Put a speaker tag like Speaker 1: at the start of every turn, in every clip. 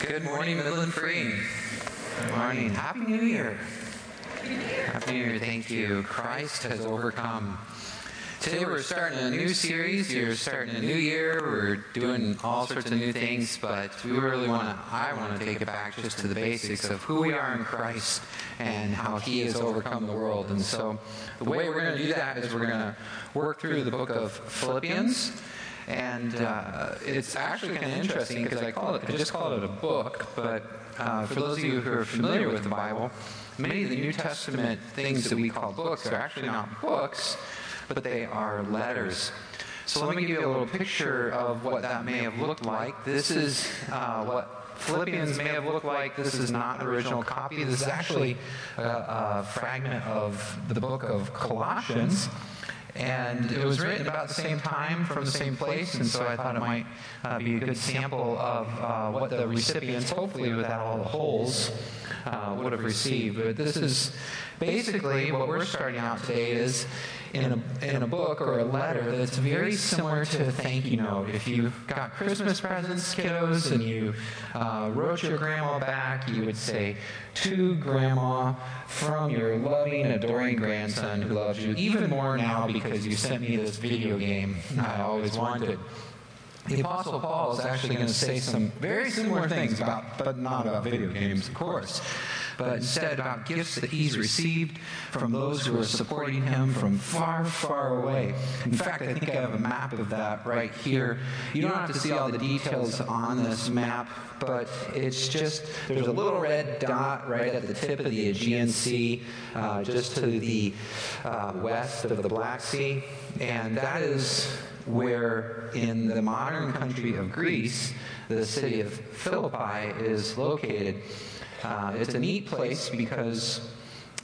Speaker 1: Good morning, Midland Free. Good morning. Happy New Year. Happy New Year. Thank you. Christ has overcome. Today we're starting a new series. You're starting a new year. We're doing all sorts of new things, but we really want to, I want to take it back just to the basics of who we are in Christ and how He has overcome the world. And so the way we're going to do that is we're going to work through the book of Philippians. And uh, it's actually kind of interesting because I call it, I just call it a book, but uh, for those of you who are familiar with the Bible, many of the New Testament things that we call books are actually not books, but they are letters. So let me give you a little picture of what that may have looked like. This is uh, what Philippians may have looked like. This is not an original copy. This is actually a, a fragment of the book of Colossians. And it was written about the same time from the same place, and so I thought it might uh, be a good sample of uh, what the recipients, hopefully without all the holes, uh, would have received. But this is basically what we're starting out today is in a, in a book or a letter that's very similar to a thank you note. If you got Christmas presents, kiddos, and you uh, wrote your grandma back, you would say, To Grandma, from your loving, adoring grandson who loves you even more now because you sent me this video game I always wanted. The Apostle Paul is actually going to say some very similar things about, but not about video games, of course but instead about gifts that he's received from those who are supporting him from far, far away. In fact, I think I have a map of that right here. You don't have to see all the details on this map, but it's just there's a little red dot right at the tip of the Aegean Sea, uh, just to the uh, west of the Black Sea, and that is where in the modern country of Greece, the city of Philippi is located. Uh, it's a neat place because,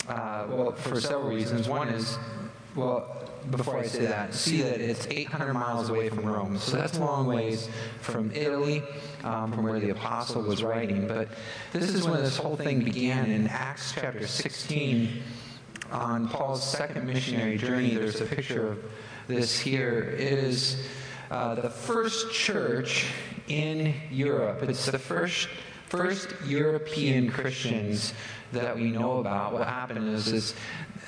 Speaker 1: uh, well, for several reasons. One is, well, before I say that, see that it's 800 miles away from Rome. So that's a long ways from Italy, um, from where the apostle was writing. But this is when this whole thing began in Acts chapter 16. On Paul's second missionary journey, there's a picture of this here. It is uh, the first church in Europe. It's the first first European Christians that we know about. What happened is, is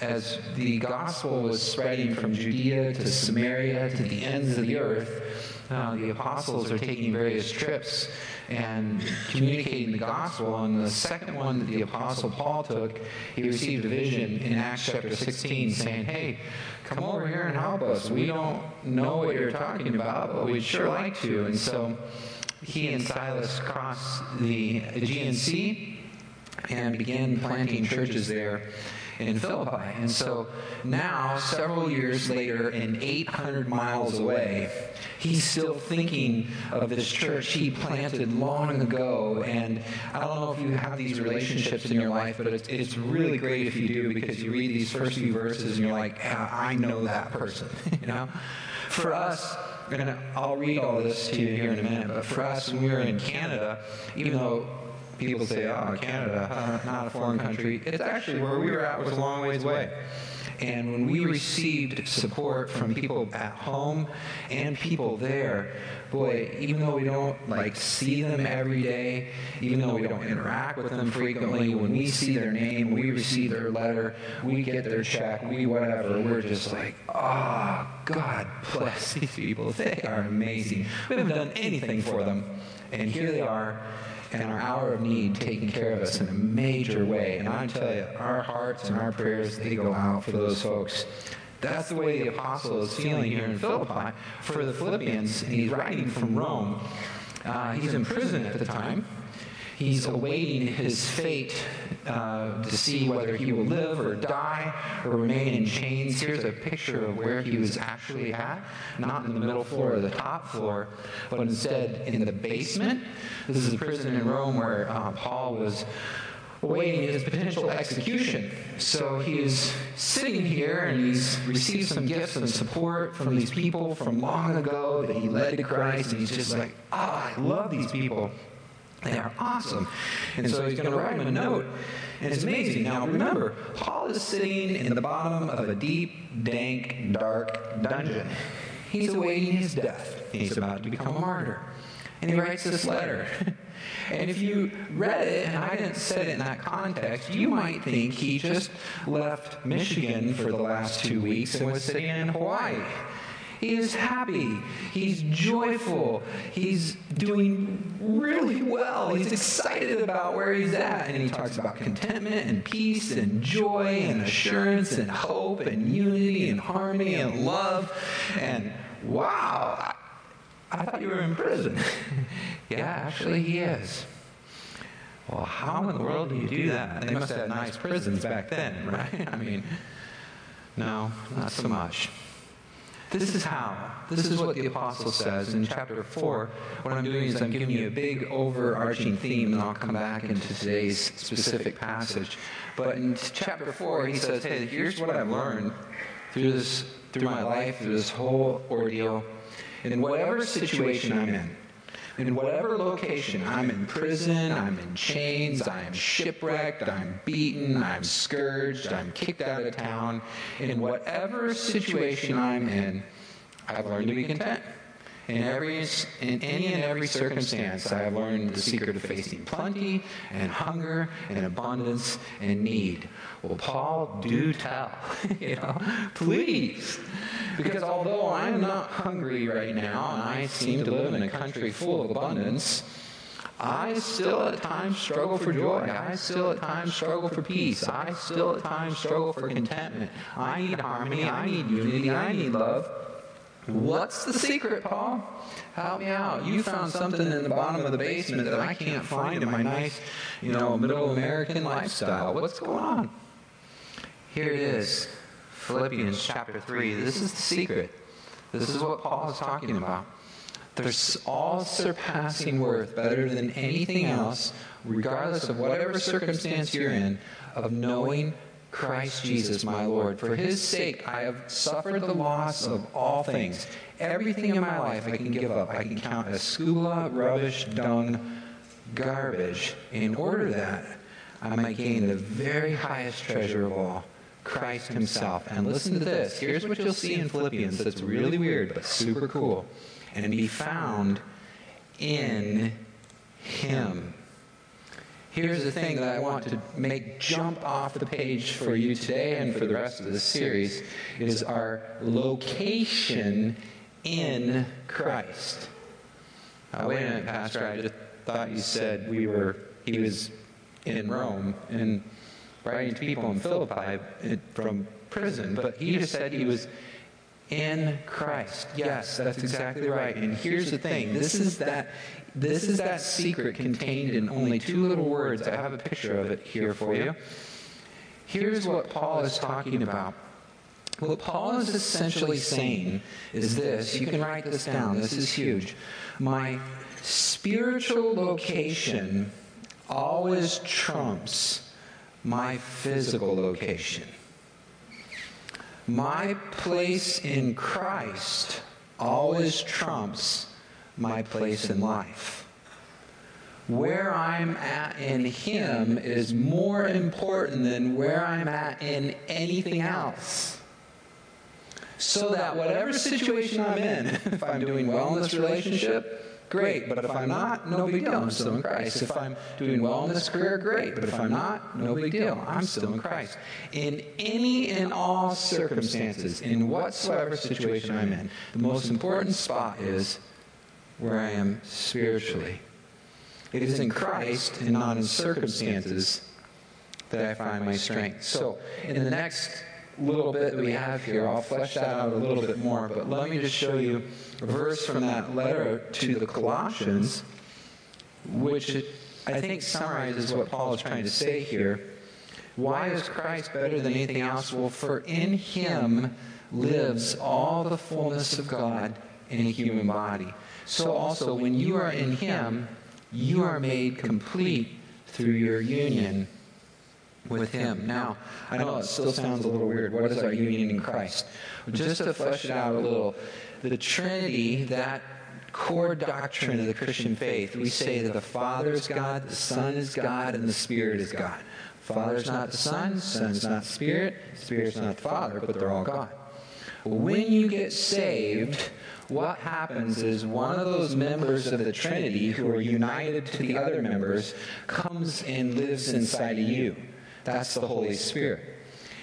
Speaker 1: as the gospel was spreading from Judea to Samaria to the ends of the earth, uh, the apostles are taking various trips and communicating the gospel. And the second one that the apostle Paul took, he received a vision in Acts chapter 16 saying, Hey, come over here and help us. We don't know what you're talking about, but we'd sure like to. And so he and Silas crossed the Aegean Sea and began planting churches there in Philippi. And so now, several years later, and 800 miles away, he's still thinking of this church he planted long ago. And I don't know if you have these relationships in your life, but it's, it's really great if you do because you read these first few verses and you're like, I know that person. you know? For us, I'll read all this to you here in a minute, but for us, when we were in Canada, even though people say, oh, Canada, not a foreign country, it's actually where we were at was a long ways away. And when we received support from people at home and people there, boy, even though we don't like see them every day, even though we don't interact with them frequently, when we see their name, we receive their letter, we get their check, we whatever, we're just like, ah, oh, God bless these people. They are amazing. We haven't done anything for them. And here they are and our hour of need taking care of us in a major way. And I tell you, our hearts and our prayers, they go out for those folks. That's the way the apostle is feeling here in Philippi for the Philippians, he's writing from Rome. Uh, he's in prison at the time. He's awaiting his fate uh, to see whether he will live or die or remain in chains. Here's a picture of where he was actually at, not in the middle floor or the top floor, but instead in the basement. This is a prison in Rome where uh, Paul was awaiting his potential execution. So he's sitting here and he's received some gifts and support from these people from long ago that he led to Christ, and he's just like, ah, oh, I love these people. They are awesome. And so he's going to write him a note. And it's amazing. Now, remember, Paul is sitting in the bottom of a deep, dank, dark dungeon. He's awaiting his death. He's about to become a martyr. And he writes this letter. and if you read it, and I didn't set it in that context, you might think he just left Michigan for the last two weeks and was sitting in Hawaii. He is happy. He's joyful. He's doing really well. He's excited about where he's at. And he talks about contentment and peace and joy and assurance and hope and unity and harmony and love. And wow, I thought you were in prison. yeah, actually, he is. Well, how in the world do you do that? They must have nice prisons back then, right? I mean, no, not so much. This is how. This is what the apostle says in chapter 4. What I'm doing is I'm giving you a big overarching theme, and I'll come back into today's specific passage. But in chapter 4, he says, Hey, here's what I've learned through this through my life, through this whole ordeal. In whatever situation I'm in, in whatever location, I'm in prison, I'm in chains, I'm shipwrecked, I'm beaten, I'm scourged, I'm kicked out of town. In whatever situation I'm in, I've learned to be content. In every, in any and every circumstance, I have learned the secret of facing plenty and hunger and abundance and need. Well, Paul, do tell. you know, please. Because although I'm not hungry right now and I seem to live in a country full of abundance, I still at times struggle for joy. I still at times struggle for peace. I still at times struggle for contentment. I need harmony. I need unity. I need love. What's the secret, Paul? Help me out. You found something in the bottom of the basement that I can't find in my nice, you know, middle American lifestyle. What's going on? Here it is Philippians chapter 3. This is the secret. This is what Paul is talking about. There's all surpassing worth, better than anything else, regardless of whatever circumstance you're in, of knowing Christ Jesus, my Lord. For his sake, I have suffered the loss of all things. Everything in my life I can give up. I can count as skubala, rubbish, dung, garbage, in order that I might gain the very highest treasure of all. Christ himself. And listen to this. Here's what you'll see in Philippians that's really weird, but super cool. And be found in him Here's the thing that I want to make jump off the page for you today and for the rest of this series is our location in Christ. Uh, wait a minute, Pastor. I just thought you said we were. He was in Rome and writing to people in Philippi from prison, but he just said he was in Christ. Yes, that's exactly right. And here's the thing this is that this is that secret contained in only two little words. I have a picture of it here for you. Here's what Paul is talking about. What Paul is essentially saying is this. You can write this down. This is huge. My spiritual location always trumps my physical location. My place in Christ always trumps my place in life. Where I'm at in Him is more important than where I'm at in anything else. So that whatever situation I'm in, if I'm doing well in this relationship, great. But if I'm not, no big deal. I'm still in Christ. If I'm doing well in this career, great. But if I'm not, no big deal. I'm still in Christ. In any and all circumstances, in whatsoever situation I'm in, the most important spot is where I am spiritually. It is in Christ and not in circumstances that I find my strength. So, in the next little bit that we have here, I'll flesh that out a little bit more, but let me just show you a verse from that letter to the Colossians, which I think summarizes what Paul is trying to say here. Why is Christ better than anything else? Well, for in him lives all the fullness of God in a human body. So also, when you are in him, you are made complete through your union with him. Now, I know it still sounds a little weird. What is our union in Christ? Just to flesh it out a little, the Trinity, that core doctrine of the Christian faith, we say that the Father is God, the Son is God, and the Spirit is God. Father is not the Son, Son is not the Spirit, Spirit is not the Father, but they're all God. When you get saved, what happens is one of those members of the Trinity who are united to the other members comes and lives inside of you. That's the Holy Spirit.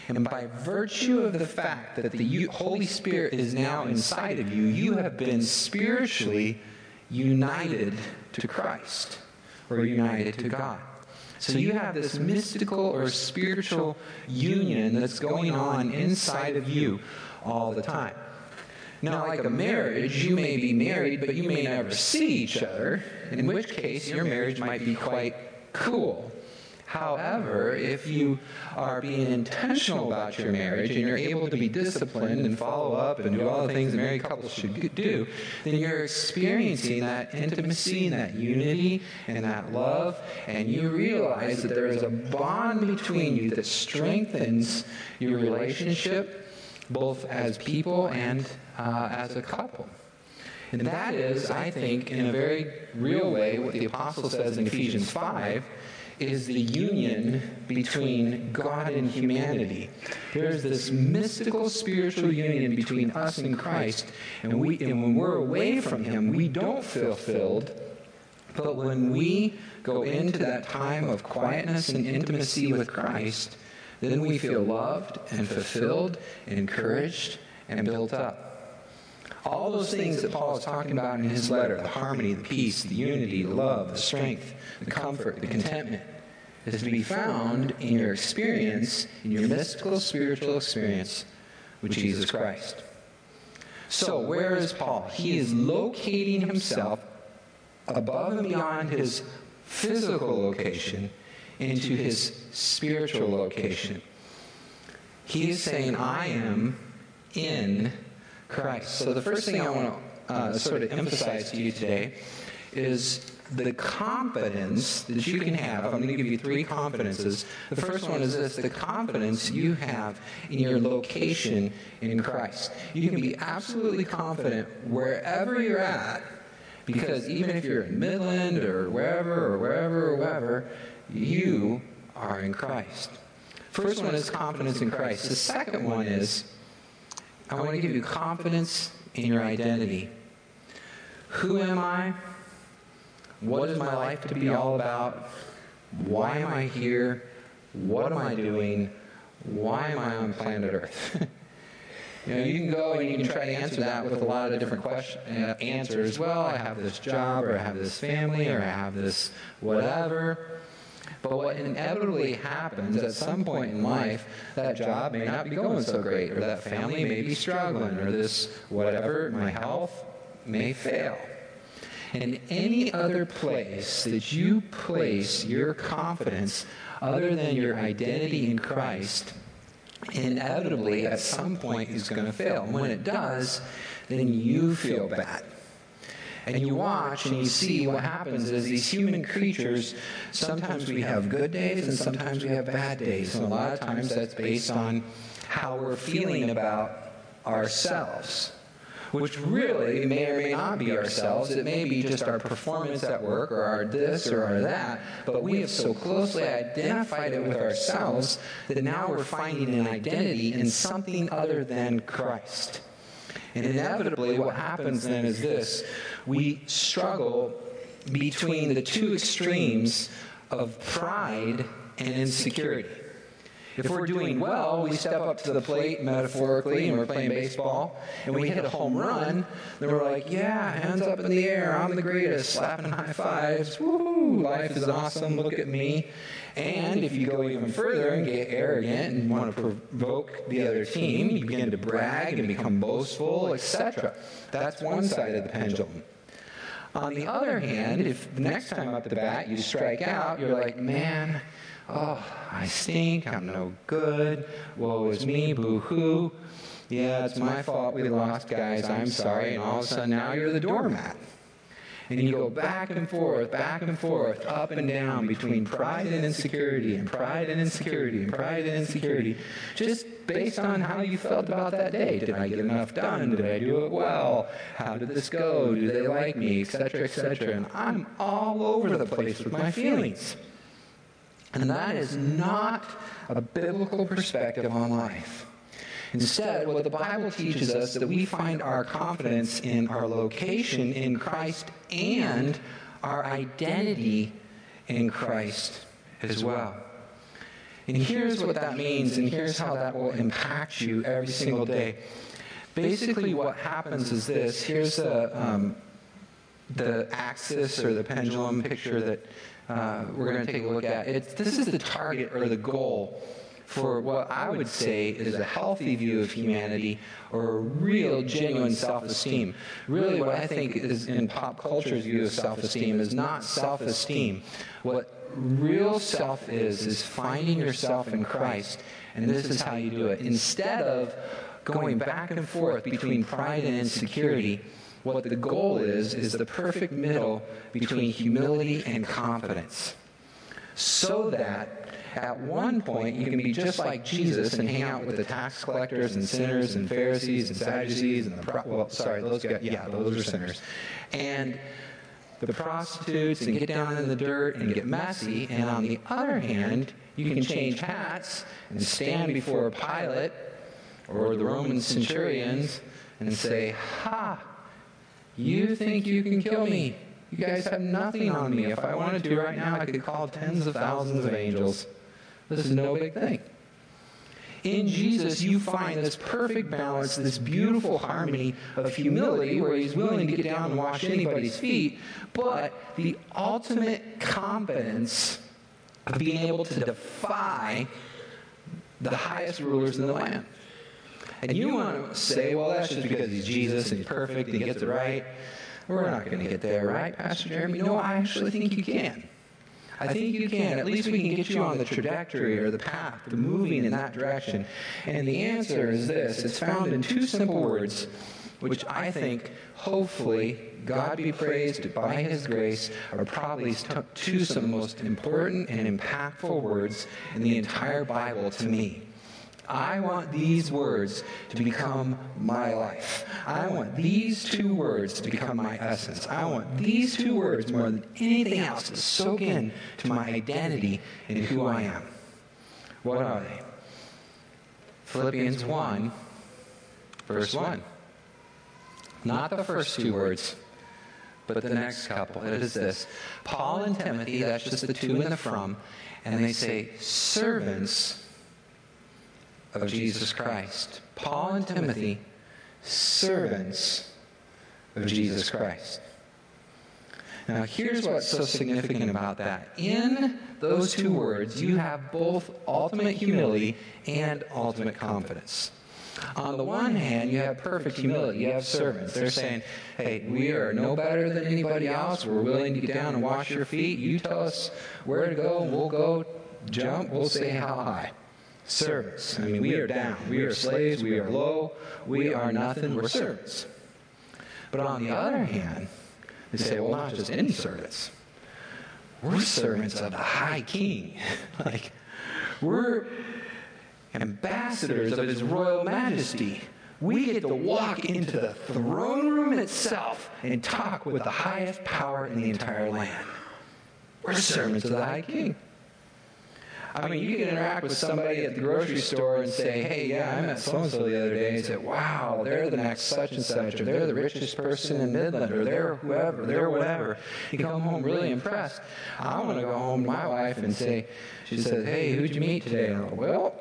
Speaker 1: And by virtue of the fact that the Holy Spirit is now inside of you, you have been spiritually united to Christ or united to God. So you have this mystical or spiritual union that's going on inside of you all the time. Now, like a marriage, you may be married, but you may never see each other, in which case your marriage might be quite cool. However, if you are being intentional about your marriage and you're able to be disciplined and follow up and do all the things that married couples should do, then you're experiencing that intimacy and that unity and that love, and you realize that there is a bond between you that strengthens your relationship, both as people and uh, as a couple. And that is, I think, in a very real way, what the apostle says in Ephesians 5 is the union between God and humanity. There's this mystical spiritual union between us and Christ, and, we, and when we're away from Him, we don't feel filled. But when we go into that time of quietness and intimacy with Christ, then we feel loved and fulfilled, encouraged, and built up. All those things that Paul is talking about in his letter the harmony, the peace, the unity, the love, the strength, the comfort, the contentment is to be found in your experience, in your mystical spiritual experience with Jesus Christ. So, where is Paul? He is locating himself above and beyond his physical location into his spiritual location. He is saying, I am in Christ. So, the first thing I want to uh, sort of emphasize to you today is the confidence that you can have. I'm going to give you three confidences. The first one is this the confidence you have in your location in Christ. You can be absolutely confident wherever you're at, because even if you're in Midland or wherever or wherever or wherever, you are in Christ. First one is confidence in Christ. The second one is I want to give you confidence in your identity. Who am I? What is my life to be all about? Why am I here? What am I doing? Why am I on planet Earth? you know, you can go and you can try to answer that with a lot of different question, uh, answers. Well, I have this job, or I have this family, or I have this whatever. But what inevitably happens at some point in life, that job may not be going so great, or that family may be struggling, or this whatever, my health may fail. And any other place that you place your confidence other than your identity in Christ, inevitably at some point is going to fail. And when it does, then you feel bad. And you watch and you see what happens is these human creatures, sometimes we have good days and sometimes we have bad days. And a lot of times that's based on how we're feeling about ourselves which really may or may not be ourselves. It may be just our performance at work or our this or our that, but we have so closely identified it with ourselves that now we're finding an identity in something other than Christ. And inevitably, what happens then is this we struggle between the two extremes of pride and insecurity. If we're doing well, we step up to the plate metaphorically and we're playing baseball and we hit a home run, then we're like, yeah, hands up in the air, I'm the greatest, slapping high fives, woo, life is awesome, look at me. And if you go even further and get arrogant and want to provoke the other team, you begin to brag and become boastful, etc. That's one side of the pendulum. On the other hand, if next time up the bat you strike out, you're like, man, oh, I stink, I'm no good, woe is me, boo hoo. Yeah, it's my fault we lost, guys, I'm sorry. And all of a sudden now you're the doormat. And you go back and forth, back and forth, up and down between pride and insecurity, and pride and insecurity, and pride and insecurity, just based on how you felt about that day. Did I get enough done? Did I do it well? How did this go? Do they like me? Etc., etc. And I'm all over the place with my feelings. And that is not a biblical perspective on life. Instead, what the Bible teaches us is that we find our confidence in our location in Christ and our identity in Christ as well. And here's what that means, and here's how that will impact you every single day. Basically, what happens is this here's a, um, the axis or the pendulum picture that uh, we're going to take a look at. It's, this is the target or the goal for what I would say is a healthy view of humanity or a real, genuine self esteem. Really, what I think is in pop culture's view of self esteem is not self esteem. What real self is, is finding yourself in Christ, and this is how you do it. Instead of going back and forth between pride and insecurity, what the goal is, is the perfect middle between humility and confidence. So that at one point you can be just like Jesus and hang out with the tax collectors and sinners and Pharisees and Sadducees and the pro- well, sorry, those guys, yeah, those are sinners, and the prostitutes and get down in the dirt and get messy. And on the other hand, you can change hats and stand before Pilate or the Roman centurions and say, "Ha." You think you can kill me? You guys have nothing on me. If I wanted to right now, I could call tens of thousands of angels. This is no big thing. In Jesus, you find this perfect balance, this beautiful harmony of humility where he's willing to get down and wash anybody's feet, but the ultimate confidence of being able to defy the highest rulers in the land. And you want to say, well, that's just because he's Jesus and he's perfect and he gets it right. We're not going to get there, right, Pastor Jeremy? No, I actually think you can. I think you can. At least we can get you on the trajectory or the path to moving in that direction. And the answer is this it's found in two simple words, which I think, hopefully, God be praised by His grace, are probably two of the most important and impactful words in the entire Bible to me. I want these words to become my life. I want these two words to become my essence. I want these two words more than anything else to soak in to my identity and who I am. What are they? Philippians 1, verse 1. Not the first two words, but the next couple. It is this Paul and Timothy, that's just the two and the from, and they say, servants of Jesus Christ. Paul and Timothy, servants of Jesus Christ. Now, here's what's so significant about that. In those two words, you have both ultimate humility and ultimate confidence. On the one hand, you have perfect humility. You have servants. They're saying, hey, we are no better than anybody else. We're willing to get down and wash your feet. You tell us where to go, we'll go jump, we'll say how high servants. I mean, we are down. We are slaves. We are low. We are nothing. We're servants. But on the other hand, they say, well, not just any servants. We're servants of the high king. like, we're ambassadors of his royal majesty. We get to walk into the throne room itself and talk with the highest power in the entire land. We're servants of the high king. I mean, you can interact with somebody at the grocery store and say, hey, yeah, I met so and so the other day, and say, wow, they're the next such and such, or they're the richest person in Midland, or they're whoever, they're whatever. You come home really impressed. I want to go home to my wife and say, she says, hey, who'd you meet today? And I go, well,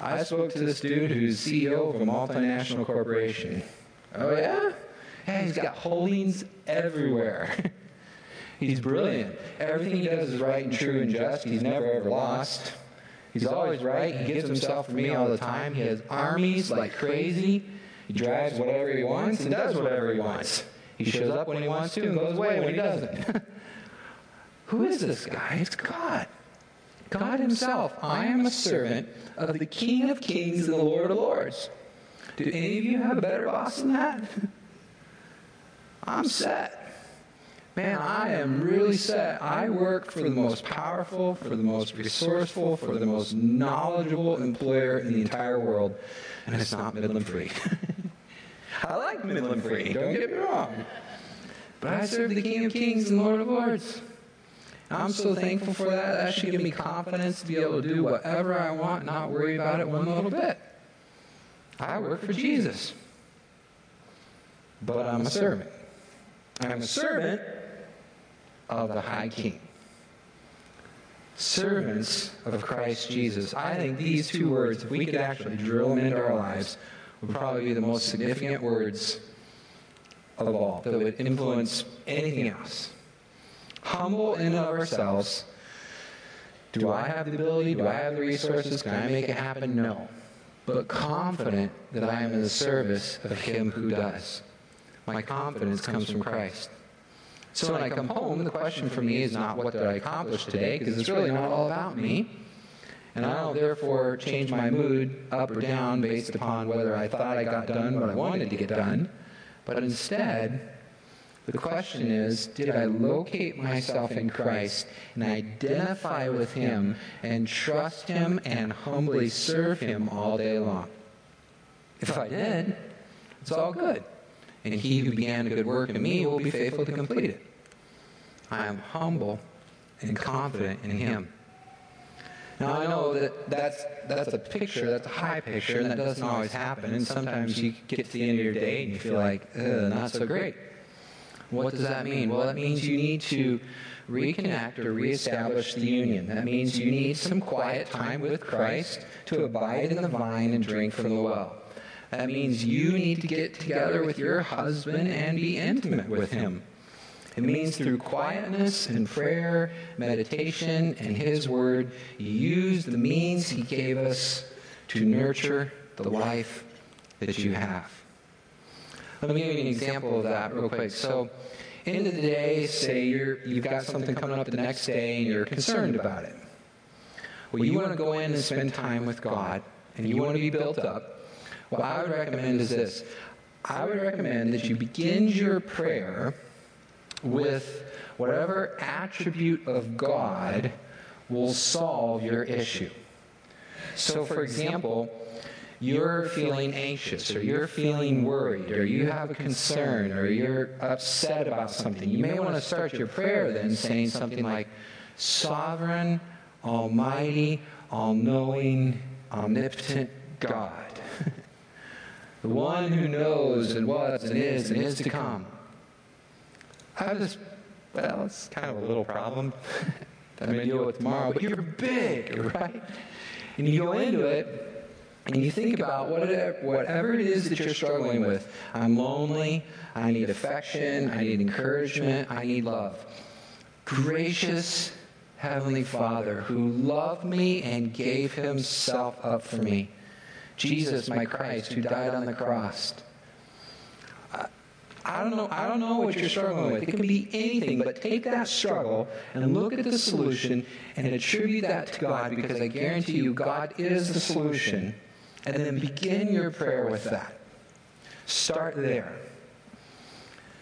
Speaker 1: I spoke to this dude who's CEO of a multinational corporation. Oh, yeah? Yeah, he's got holdings everywhere. He's brilliant. Everything he does is right and true and just. He's never ever lost. He's always right. He gives himself for me all the time. He has armies like crazy. He drives whatever he wants and does whatever he wants. He shows up when he wants to and goes away when he doesn't. Who is this guy? It's God. God Himself. I am a servant of the King of Kings and the Lord of Lords. Do any of you have a better boss than that? I'm set. Man, I am really set. I work for the most powerful, for the most resourceful, for the most knowledgeable employer in the entire world, and it's not Midland Free. I like Midland Free, don't get me wrong. But I serve the King of Kings and Lord of Lords. I'm so thankful for that. That should give me confidence to be able to do whatever I want, not worry about it one little bit. I work for Jesus. But I'm a servant. I'm a servant of the High King. Servants of Christ Jesus. I think these two words, if we could actually drill them into our lives, would probably be the most significant words of all that would influence anything else. Humble in and of ourselves. Do I have the ability? Do I have the resources? Can I make it happen? No. But confident that I am in the service of Him who does. My confidence comes from Christ. So when I come home, the question for me is not what did I accomplish today, because it's really not all about me. And I don't therefore change my mood up or down based upon whether I thought I got done what I wanted to get done. But instead, the question is did I locate myself in Christ and identify with Him and trust Him and humbly serve Him all day long? If I did, it's all good. And He who began a good work in me will be faithful to complete it. I am humble and confident in Him. Now I know that that's that's a picture, that's a high picture, and that doesn't always happen. And sometimes you get to the end of your day and you feel like, not so great. What does that mean? Well, that means you need to reconnect or reestablish the union. That means you need some quiet time with Christ to abide in the vine and drink from the well. That means you need to get together with your husband and be intimate with him. It means through quietness and prayer, meditation, and His Word, you use the means He gave us to nurture the life that you have. Let me give you an example of that real quick. So, end of the day, say you're, you've got something coming up the next day and you're concerned about it. Well, you want to go in and spend time with God and you want to be built up. What I would recommend is this I would recommend that you begin your prayer with whatever attribute of God will solve your issue. So, for example, you're feeling anxious, or you're feeling worried, or you have a concern, or you're upset about something. You may want to start your prayer then saying something like, Sovereign, Almighty, All knowing, Omnipotent God. The one who knows and was and is and is to come. I just, well, it's kind of a little problem that I'm going to deal with tomorrow, but you're big, right? And you go into it and you think about whatever, whatever it is that you're struggling with. I'm lonely. I need affection. I need encouragement. I need love. Gracious Heavenly Father who loved me and gave himself up for me. Jesus, my Christ, who died on the cross I don't know. I don't know what you're struggling with. It can be anything, but take that struggle and look at the solution and attribute that to God because I guarantee you God is the solution. And then begin your prayer with that. Start there.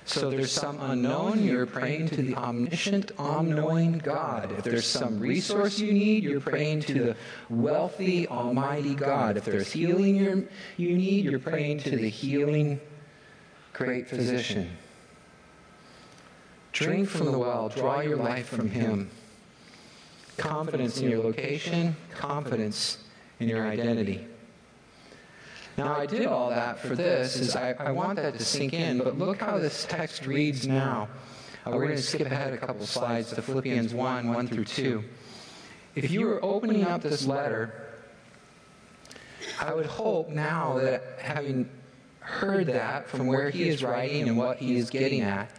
Speaker 1: So there's some unknown, you're praying to the omniscient, all-knowing God. If there's some resource you need, you're praying to the wealthy, almighty God. If there's healing you need, you're praying to the healing great physician. Drink from the well, draw your life from him. Confidence in your location, confidence in your identity. Now, I did all that for this, is I, I want that to sink in, but look how this text reads now. Uh, we're going to skip ahead a couple slides to Philippians 1 1 through 2. If you were opening up this letter, I would hope now that having heard that from where he is writing and what he is getting at,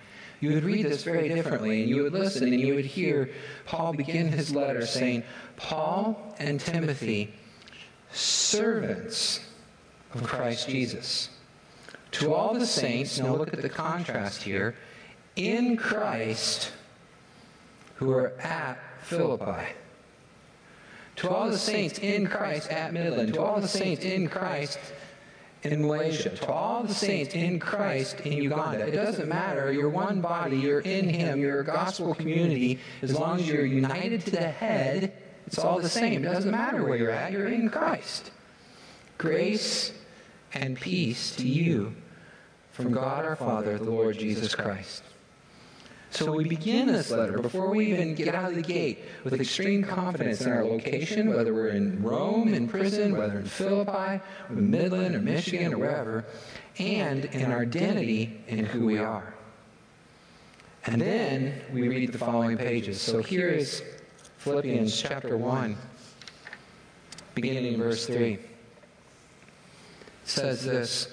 Speaker 1: you would read this very differently and you would listen and you would hear Paul begin his letter saying, Paul and Timothy, servants of Christ Jesus. To all the saints, now look at the contrast here, in Christ who are at Philippi. To all the saints in Christ at Midland, to all the saints in Christ in Malaysia, to all the saints in Christ in Uganda. It doesn't matter. You're one body. You're in Him. You're a gospel community. As long as you're united to the head, it's all the same. It doesn't matter where you're at. You're in Christ. Grace and peace to you from God our Father, the Lord Jesus Christ. So we begin this letter before we even get out of the gate with extreme confidence in our location, whether we're in Rome in prison, whether in Philippi, or Midland, or Michigan, or wherever, and in our identity in who we are. And then we read the following pages. So here is Philippians chapter 1, beginning in verse 3. Says this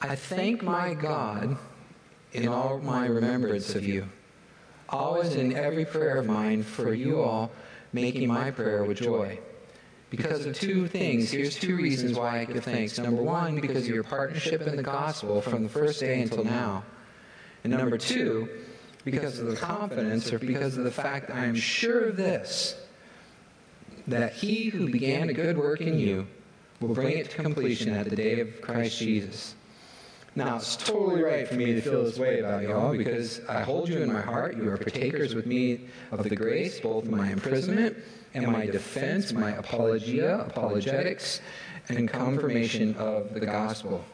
Speaker 1: I thank my God in all my remembrance of you, always in every prayer of mine for you all, making my prayer with joy. Because of two things. Here's two reasons why I give thanks. Number one, because of your partnership in the gospel from the first day until now. And number two, because of the confidence or because of the fact I am sure of this, that he who began a good work in you will bring it to completion at the day of Christ Jesus. Now, it's totally right for me to feel this way about y'all because I hold you in my heart. You are partakers with me of the grace, both my imprisonment and my defense, my apologia, apologetics, and confirmation of the gospel.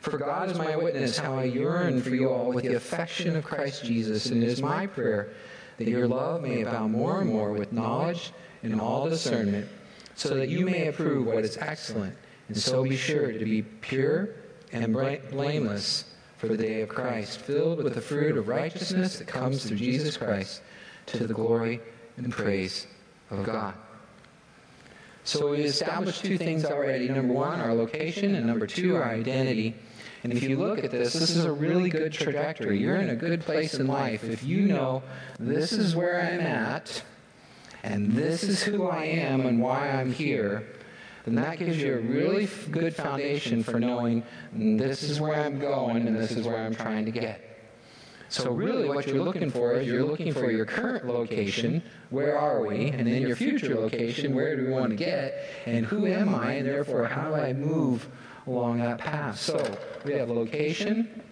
Speaker 1: For God is my witness how I yearn for you all with the affection of Christ Jesus, and it is my prayer that your love may abound more and more with knowledge and all discernment, so that you may approve what is excellent, and so be sure to be pure and blameless for the day of Christ, filled with the fruit of righteousness that comes through Jesus Christ to the glory and praise of God. So we established two things already. Number one, our location, and number two, our identity. And if you look at this, this is a really good trajectory. You're in a good place in life if you know this is where I'm at, and this is who I am and why I'm here then that gives you a really good foundation for knowing mm, this is where I'm going and this is where I'm trying to get. So really what you're looking for is you're looking for your current location, where are we, and then your future location, where do we want to get, and who am I, and therefore how do I move along that path. So we have location,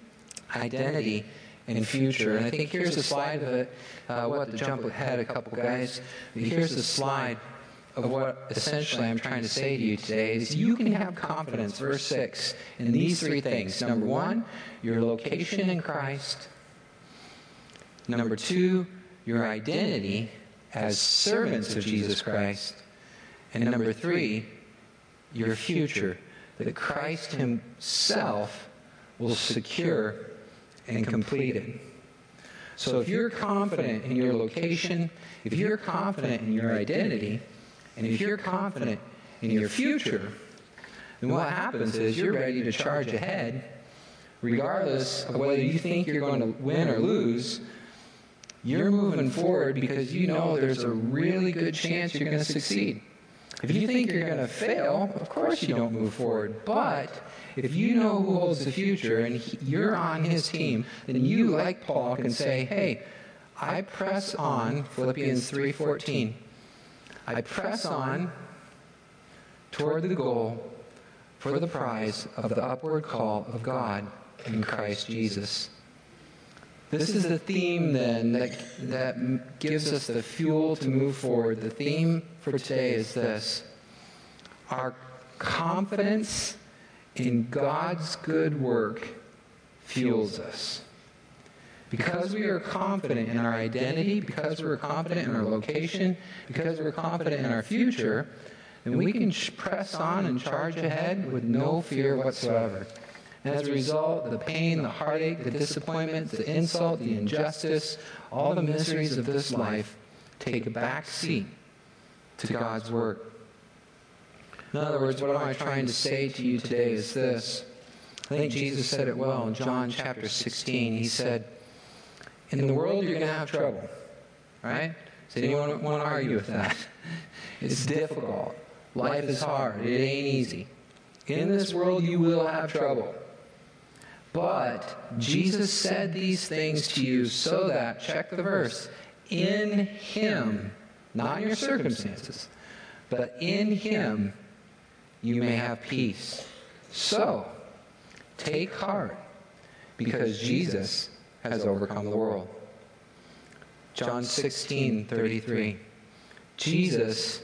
Speaker 1: identity, and future. And I think here's a slide of it. Uh, we'll to jump ahead a couple guys. Here's the slide of what essentially I'm trying to say to you today is you can have confidence, verse 6, in these three things. Number one, your location in Christ. Number two, your identity as servants of Jesus Christ. And number three, your future, that Christ Himself will secure and complete it. So if you're confident in your location, if you're confident in your identity, and if you're confident in your future, then what happens is you're ready to charge ahead, regardless of whether you think you're going to win or lose. You're moving forward because you know there's a really good chance you're going to succeed. If you think you're going to fail, of course you don't move forward. But if you know who holds the future and you're on his team, then you, like Paul, can say, "Hey, I press on." Philippians 3:14. I press on toward the goal for the prize of the upward call of God in Christ Jesus. This is the theme then that, that gives us the fuel to move forward. The theme for today is this Our confidence in God's good work fuels us. Because we are confident in our identity, because we're confident in our location, because we're confident in our future, then we can press on and charge ahead with no fear whatsoever. And as a result, the pain, the heartache, the disappointment, the insult, the injustice, all the miseries of this life take a back seat to God's work. In other words, what am I trying to say to you today is this. I think Jesus said it well in John chapter 16. He said, in the world, you're going to have trouble. Right? Does anyone want to argue with that? It's difficult. Life is hard. It ain't easy. In this world, you will have trouble. But Jesus said these things to you so that, check the verse, in Him, not in your circumstances, but in Him, you may have peace. So, take heart, because Jesus has overcome the world. John 16, 33. Jesus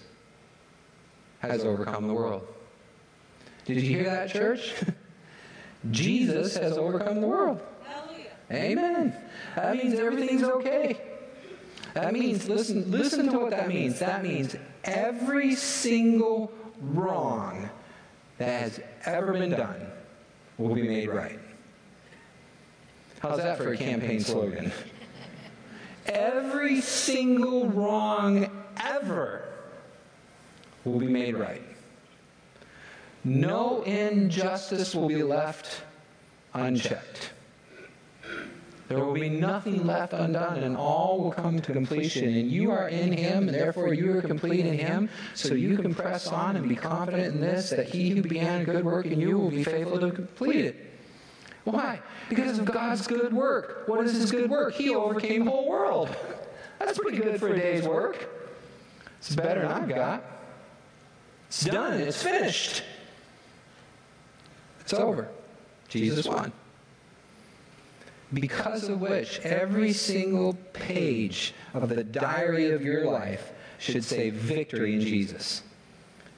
Speaker 1: has overcome the world. Did you hear that, church? Jesus has overcome the world. Amen. That means everything's okay. That means, listen, listen to what that means. That means every single wrong that has ever been done will be made right. How's that for a campaign slogan? Every single wrong ever will be made right. No injustice will be left unchecked. There will be nothing left undone, and all will come to completion. And you are in Him, and therefore you are complete in Him. So you can press on and be confident in this that He who began a good work in you will be faithful to complete it. Why? Because of God's good work. What is His good work? He overcame the whole world. That's pretty good for a day's work. It's better than I've got. It's done. It's finished. It's over. Jesus won. Because of which every single page of the diary of your life should say victory in Jesus.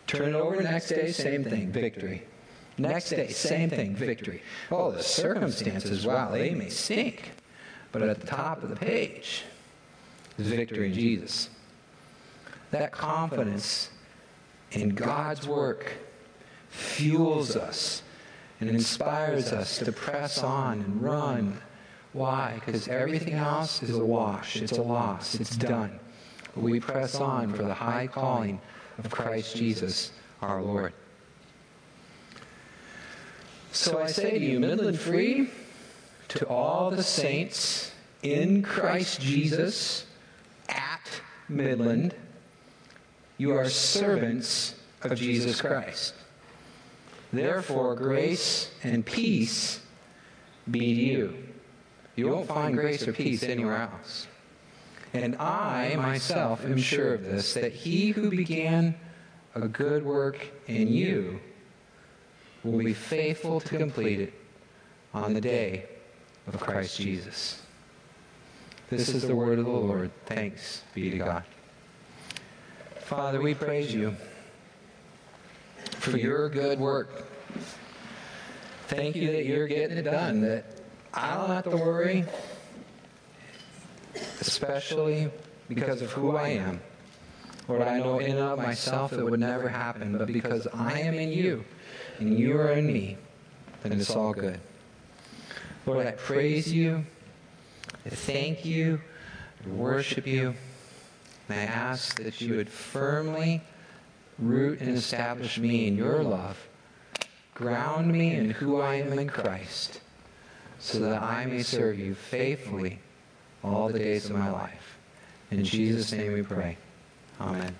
Speaker 1: Turn it over next day, same thing, victory. Next day, same thing, victory. Oh, the circumstances, wow, they may stink. But at the top of the page is victory in Jesus. That confidence in God's work fuels us and inspires us to press on and run. Why? Because everything else is a wash, it's a loss, it's done. We press on for the high calling of Christ Jesus our Lord. So I say to you, Midland Free, to all the saints in Christ Jesus at Midland, you are servants of Jesus Christ. Therefore, grace and peace be to you. You won't find grace or peace anywhere else. And I myself am sure of this, that he who began a good work in you will be faithful to complete it on the day of Christ Jesus. This is the word of the Lord. Thanks be to God. Father, we praise you for your good work. Thank you that you're getting it done, that I don't have to worry, especially because of who I am. Lord, I know in and of myself it would never happen, but because I am in you and you are in me, then it's all good. Lord, I praise you, I thank you, I worship you, and I ask that you would firmly root and establish me in your love. Ground me in who I am in Christ, so that I may serve you faithfully all the days of my life. In Jesus' name we pray. Amen.